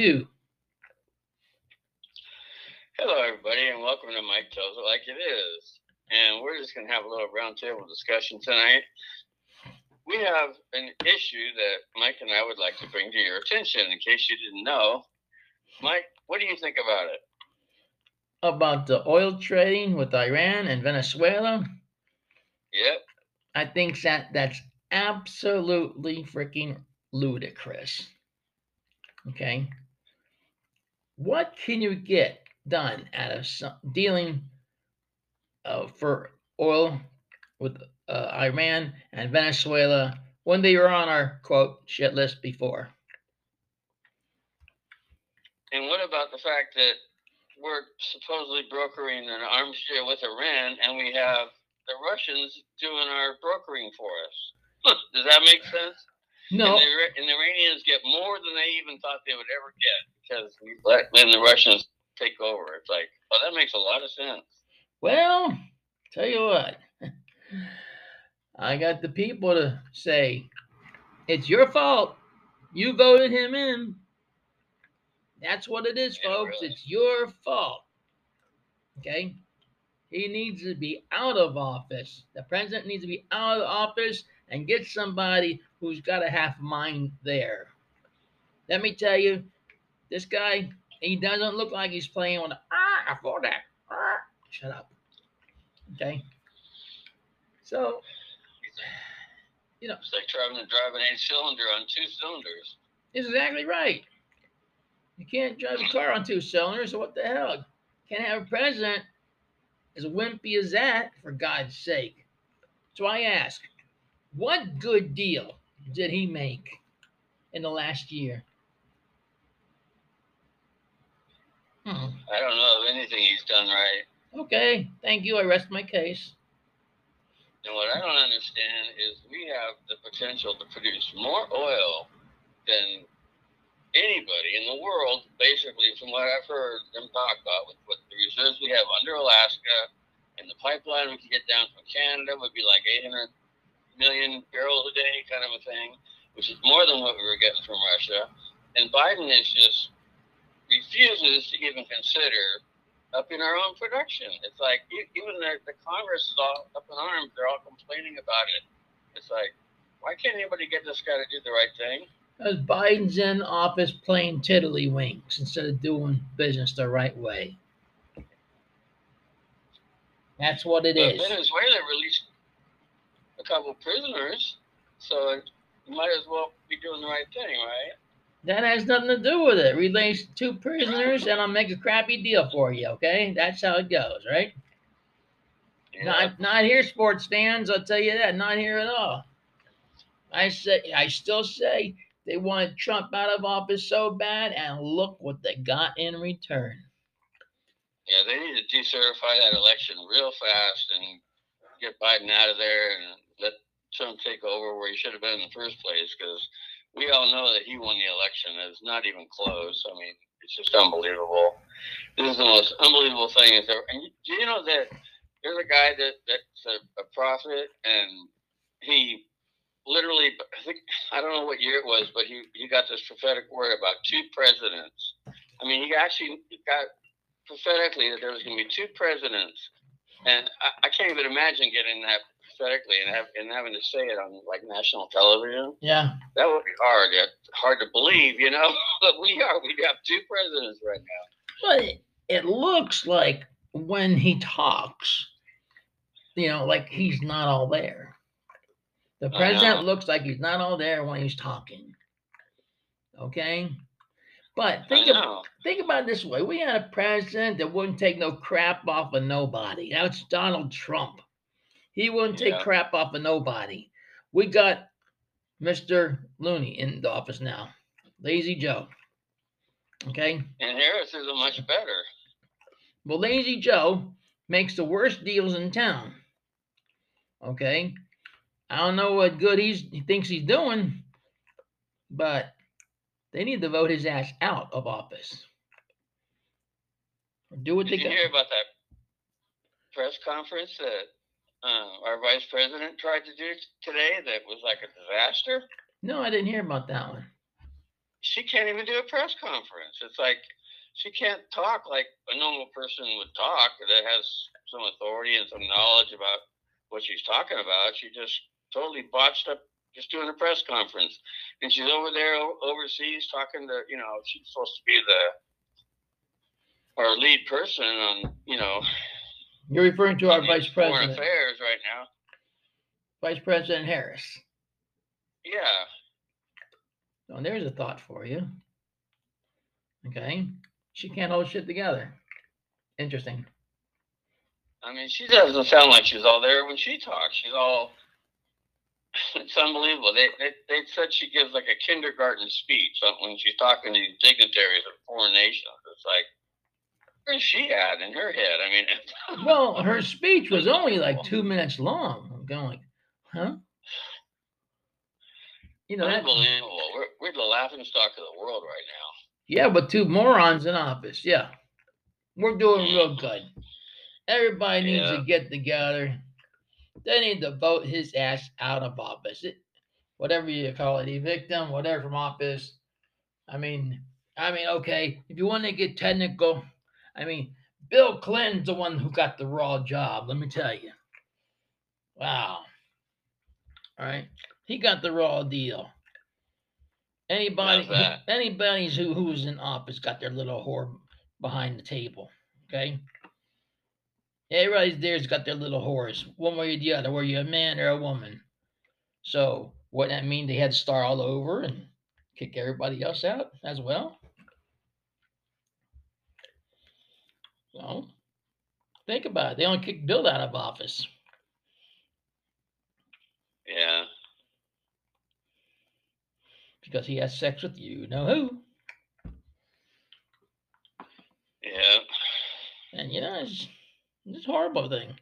you. Hello, everybody, and welcome to Mike Tells It Like It Is. And we're just going to have a little roundtable discussion tonight. We have an issue that Mike and I would like to bring to your attention in case you didn't know. Mike, what do you think about it? About the oil trading with Iran and Venezuela, Yep. I think that that's absolutely freaking ludicrous. Okay. What can you get done out of some, dealing uh, for oil with uh, Iran and Venezuela when they were on our quote shit list before? And what about the fact that we're supposedly brokering an arms deal with Iran and we have the Russians doing our brokering for us? Does that make sense? No, And the, and the Iranians get more than they even thought they would ever get because we let then the Russians take over. It's like, oh, that makes a lot of sense. Well, tell you what, I got the people to say, it's your fault. You voted him in. That's what it is, Yeah, folks. really. It's your fault. Okay? He needs to be out of office. The president needs to be out of office and get somebody who's got a half mind there. Let me tell you, this guy, he doesn't look like he's playing on the, ah, I fought that. Ah. Shut up. Okay. So, you know, It's like trying to drive an eight cylinder on two cylinders. it's exactly right. You can't drive a car on two cylinders, so what the hell? Can't have a president as wimpy as that, for God's sake. So I ask, what good deal did he make in the last year? Hmm. I don't know of anything he's done right. Okay, thank you. I rest my case. And what I don't understand is we have the potential to produce more oil than anybody in the world, basically, from what I've heard them talk about, with what the reserves we have under Alaska and the pipeline we could get down from Canada would be like 800 million barrels a day, kind of a thing, which is more than what we were getting from Russia. And Biden is just refuses to even consider upping our own production. It's like even the, the Congress is all up in arms. They're all complaining about it. It's like, why can't anybody get this guy to do the right thing? Because Biden's in office playing tiddlywinks instead of doing business the right way. That's what it But is. Venezuela released couple prisoners, so you might as well be doing the right thing, right? That has nothing to do with it. Release two prisoners and I'll make a crappy deal for you, okay? That's how it goes, right? Yeah. Not not here, sports fans, I'll tell you that. Not here at all. I say I still say they wanted Trump out of office so bad, and look what they got in return. Yeah, they need to decertify that election real fast and get Biden out of there and let Trump take over where he should have been in the first place because we all know that he won the election. It's not even close. I mean, it's just unbelievable. This is the most unbelievable thing. Is there, and do you know that there's a guy that that's a, a prophet and he literally, I think, I don't know what year it was, but he, he got this prophetic word about two presidents. I mean, he actually got prophetically that there was going to be two presidents, and I, I can't even imagine getting that prophetically and, have, and having to say it on like national television. Yeah. That would be hard. Yeah, hard to believe, you know. but we are. We have two presidents right now. But it, it looks like when he talks, you know, like he's not all there. The president looks like he's not all there when he's talking. Okay? But think know. think about it this way. We had a president that wouldn't take no crap off of nobody. That's Donald Trump. He wouldn't take Yeah. crap off of nobody. We got Mr. Looney in the office now. Lazy Joe. Okay? And Harris isn't much better. Well, Lazy Joe makes the worst deals in town. Okay? I don't know what good he's he thinks he's doing, but they need to vote his ass out of office. Do what Did they you got. hear about that press conference that uh, our vice president tried to do today? That was like a disaster. No, I didn't hear about that one. she can't even do a press conference. It's like she can't talk like a normal person would talk that has some authority and some knowledge about what she's talking about. She just totally botched up just doing a press conference. And she's over there overseas talking to, you know, she's supposed to be the our lead person on, you know. You're referring to our vice foreign president, affairs right now. Vice President Harris. Yeah. So there's a thought for you. Okay. She can't hold shit together. Interesting. I mean, she doesn't sound like she's all there when she talks. She's all. It's unbelievable. They, they they said she gives like a kindergarten speech when she's talking to these dignitaries of foreign nations. It's like, where's she at in her head? I mean, well, her speech was only like two minutes long. I'm going like, huh? You know, that, unbelievable. We're we're the laughing stock of the world right now. yeah, but two morons in office. Yeah, we're doing mm. real good. Everybody needs Yeah. to get together. They need to vote his ass out of office. It, whatever you call it, evict him, whatever from office. I mean, I mean, okay, if you want to get technical, I mean, Bill Clinton's the one who got the raw job. Let me tell you. Wow. All right, he got the raw deal. Anybody, anybody's who who's in office got their little whore behind the table. Okay. Everybody's there's got their little whores, one way or the other, were you a man or a woman. So what that mean? They had to start all over and kick everybody else out as well. So think about it. They only kicked Bill out of office. Yeah. because he has sex with you know who. Yeah. And you know, it's, it's a horrible thing.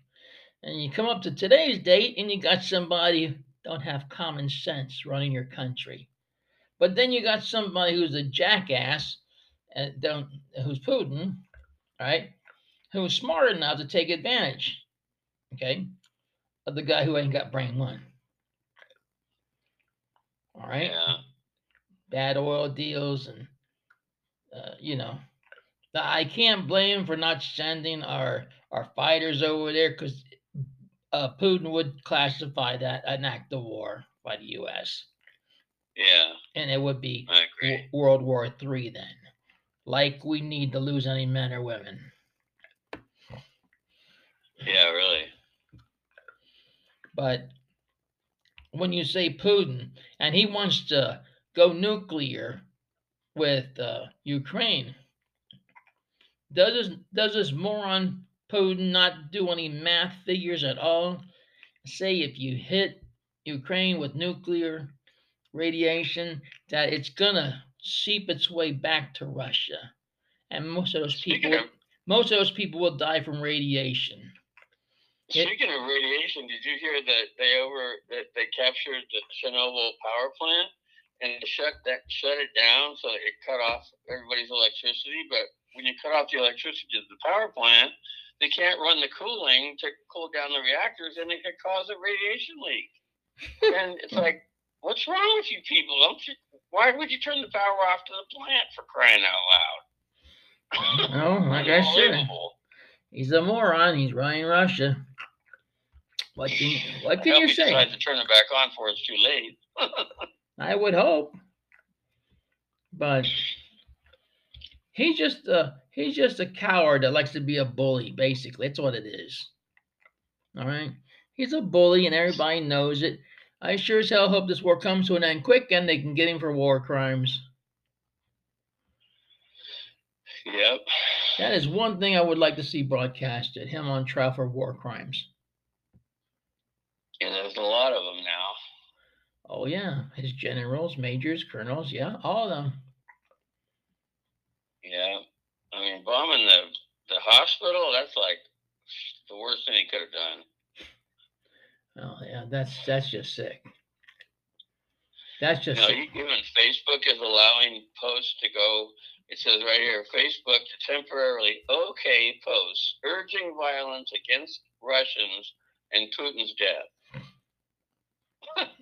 And you come up to today's date and you got somebody who don't have common sense running your country. But then you got somebody who's a jackass and don't who's Putin, right? Who's smart enough to take advantage, okay, of the guy who ain't got brain one. All right Yeah. bad oil deals and uh, you know I can't blame for not sending our our fighters over there because uh, Putin would classify that an act of war by the U.S. Yeah. and it would be World War Three then. Like we need to lose any men or women. Yeah, really. But when you say Putin and he wants to go nuclear with uh, Ukraine, does this, does this moron Putin not do any math figures at all? Say if you hit Ukraine with nuclear radiation, that it's gonna seep its way back to Russia, and most of those people, of most of those people will die from radiation. Speaking of radiation, did you hear that they over that they captured the Chernobyl power plant and shut that shut it down so it cut off everybody's electricity? But when you cut off the electricity to the power plant, they can't run the cooling to cool down the reactors, and it could cause a radiation leak. and it's like, what's wrong with you people? Don't you? Why would you turn the power off to the plant for crying out loud? Oh, like I said, he's a moron. He's running Russia. What can you, what I can you he say? decides to turn it back on before it's too late. I would hope, but he's just a he's just a coward that likes to be a bully. Basically, that's what it is. All right, he's a bully, and everybody knows it. I sure as hell hope this war comes to an end quick, and they can get him for war crimes. Yep. That is one thing I would like to see broadcasted: him on trial for war crimes. And there's a lot of them now. Oh yeah, his generals, majors, colonels, yeah, all of them. Yeah. I mean, bombing the the hospital, that's like the worst thing he could have done. Oh yeah, that's that's just sick. That's You just know, sick. even Facebook is allowing posts to go. It says right here, Facebook to temporarily okay posts urging violence against Russians and Putin's death.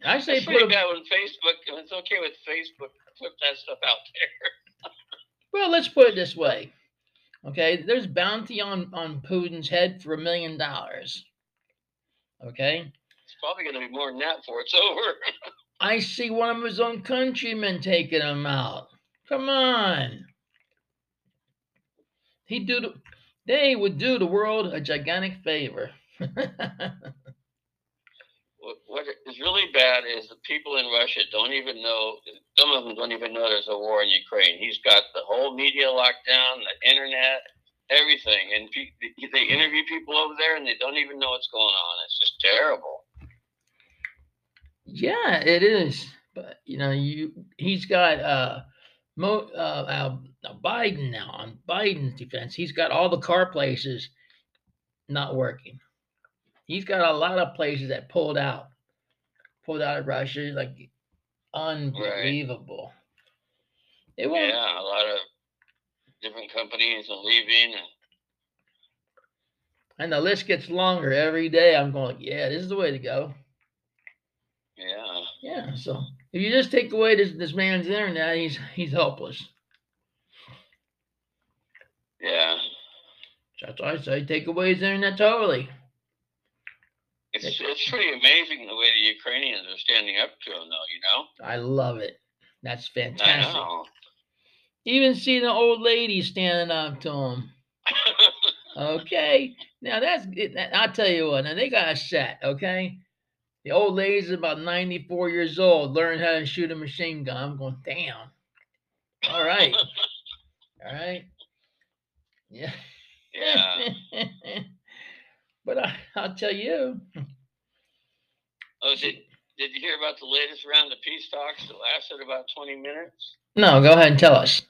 I say put a, bad when Facebook. It's okay with Facebook. Put that stuff out there. well, let's put it this way. Okay, there's bounty on on Putin's head for a million dollars. Okay, It's probably going to be more than that before it's over. I see one of his own countrymen taking him out. Come on. He do the, they would do the world a gigantic favor. what, what is really bad is the people in Russia don't even know. Some of them don't even know there's a war in Ukraine. He's got the whole media locked down, the internet, everything, and pe- they interview people over there, and they don't even know what's going on. It's just terrible. yeah, it is. But you know, you he's got uh Mo, uh, uh, Biden now on Biden's defense. He's got all the car places not working. He's got a lot of places that pulled out, pulled out of Russia. Like unbelievable. It won't. Yeah, a lot of different companies are leaving, and And the list gets longer every day. I'm going, yeah, this is the way to go. yeah, Yeah. So if you just take away this this man's internet, he's he's helpless. yeah. That's why I say take away his internet totally. It's it's pretty amazing the way the Ukrainians are standing up to him, though. You know. I love it. That's fantastic. I know. Even seeing an old lady standing up to him. Okay. Now that's. I'll tell you what. Now they got a set. Okay. The old lady's about 94 years old, learned how to shoot a machine gun. I'm going, damn. All right. All right. Yeah. yeah. but I, I'll tell you. Oh, did did you hear about the latest round of peace talks that lasted about twenty minutes? No, go ahead and tell us.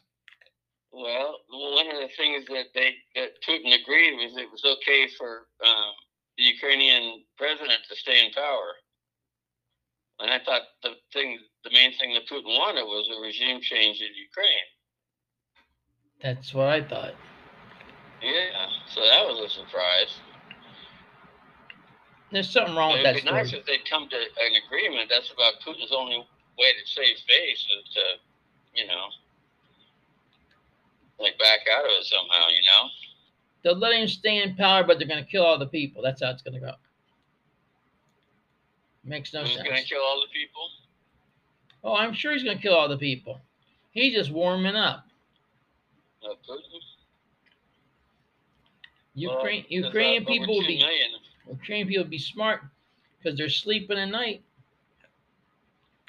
Well, one of the things that they that Putin agreed was it was okay for um, the Ukrainian president to stay in power. And I thought the thing, the main thing that Putin wanted was a regime change in Ukraine. That's what I thought. Yeah, so that was a surprise. There's something wrong with It'd that be nice if they'd come to an agreement. That's about Putin's only way to save face is to, you know, like back out of it somehow. You know. They'll let him stay in power, but they're going to kill all the people. That's how it's going to go. Makes no Who's sense. going to kill all the people? Oh, I'm sure he's going to kill all the people. He's just warming up. Uh, Putin. Ukraine, Well, Ukrainian people will be million. Ukrainian people will be smart because they're sleeping at night.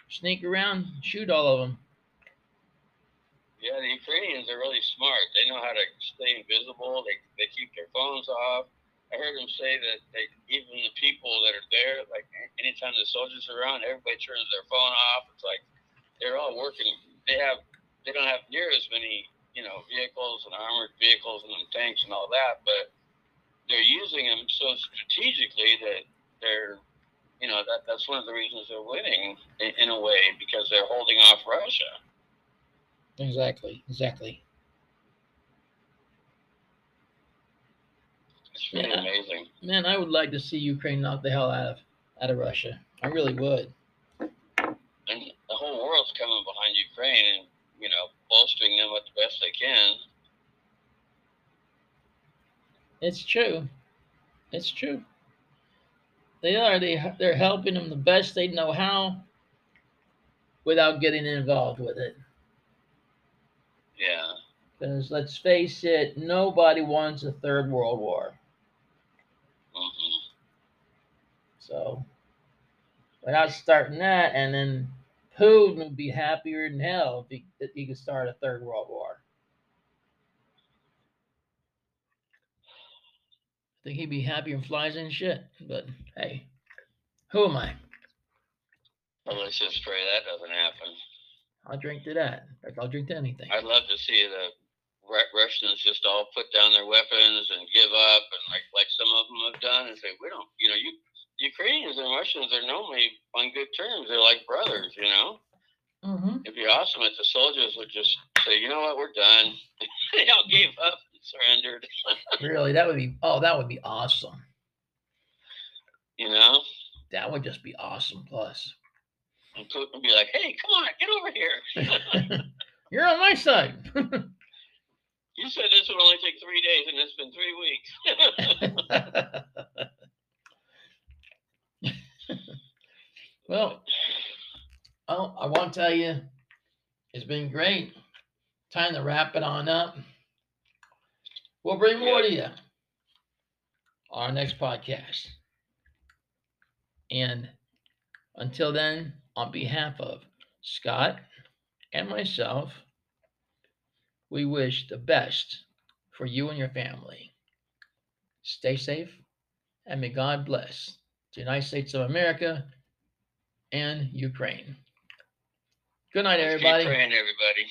Sneak around, shoot all of them. Yeah, the Ukrainians are really smart. They know how to stay invisible. They they keep their phones off. I heard them say that they even the people that are there, like anytime the soldiers are around, everybody turns their phone off. It's like they're all working. They have they don't have near as many you know vehicles and armored vehicles and tanks and all that, but using them so strategically that they're you know that that's one of the reasons they're winning in, in a way because they're holding off Russia. Exactly, exactly. It's really Yeah. amazing. Man, I would like to see Ukraine knock the hell out of out of Russia. I really would. and the whole world's coming behind Ukraine and you know bolstering them at the best they can. It's true. It's true. They are. They they're helping them the best they know how, without getting involved with it. Yeah, Because let's face it, nobody wants a third world war. hmm So, without starting that, and then Putin would be happier than hell if he, if he could start a third world war. I think he'd be happier and flies in shit. But hey, who am I? well, let's just pray that doesn't happen. I'll drink to that. In fact, I'll drink to anything. I'd love to see the Ru- Russians just all put down their weapons and give up, and like like some of them have done, and say we don't. You know, you Ukrainians and Russians are normally on good terms. They're like brothers. You know, Mm-hmm. it'd be awesome if the soldiers would just say, you know what, we're done. they all gave up surrendered. Really, that would be. Oh, that would be awesome. you know. That would just be awesome. Plus. Plus, And Putin will be like, "Hey, come on, get over here." You're on my side. you said this would only take three days, and it's been three weeks. well, oh, I want to tell you, it's been great. Time to wrap it on up. We'll bring more to you on our next podcast. And until then, on behalf of Scott and myself, we wish the best for you and your family. Stay safe and may God bless the United States of America and Ukraine. Good night, everybody. Keep praying, everybody.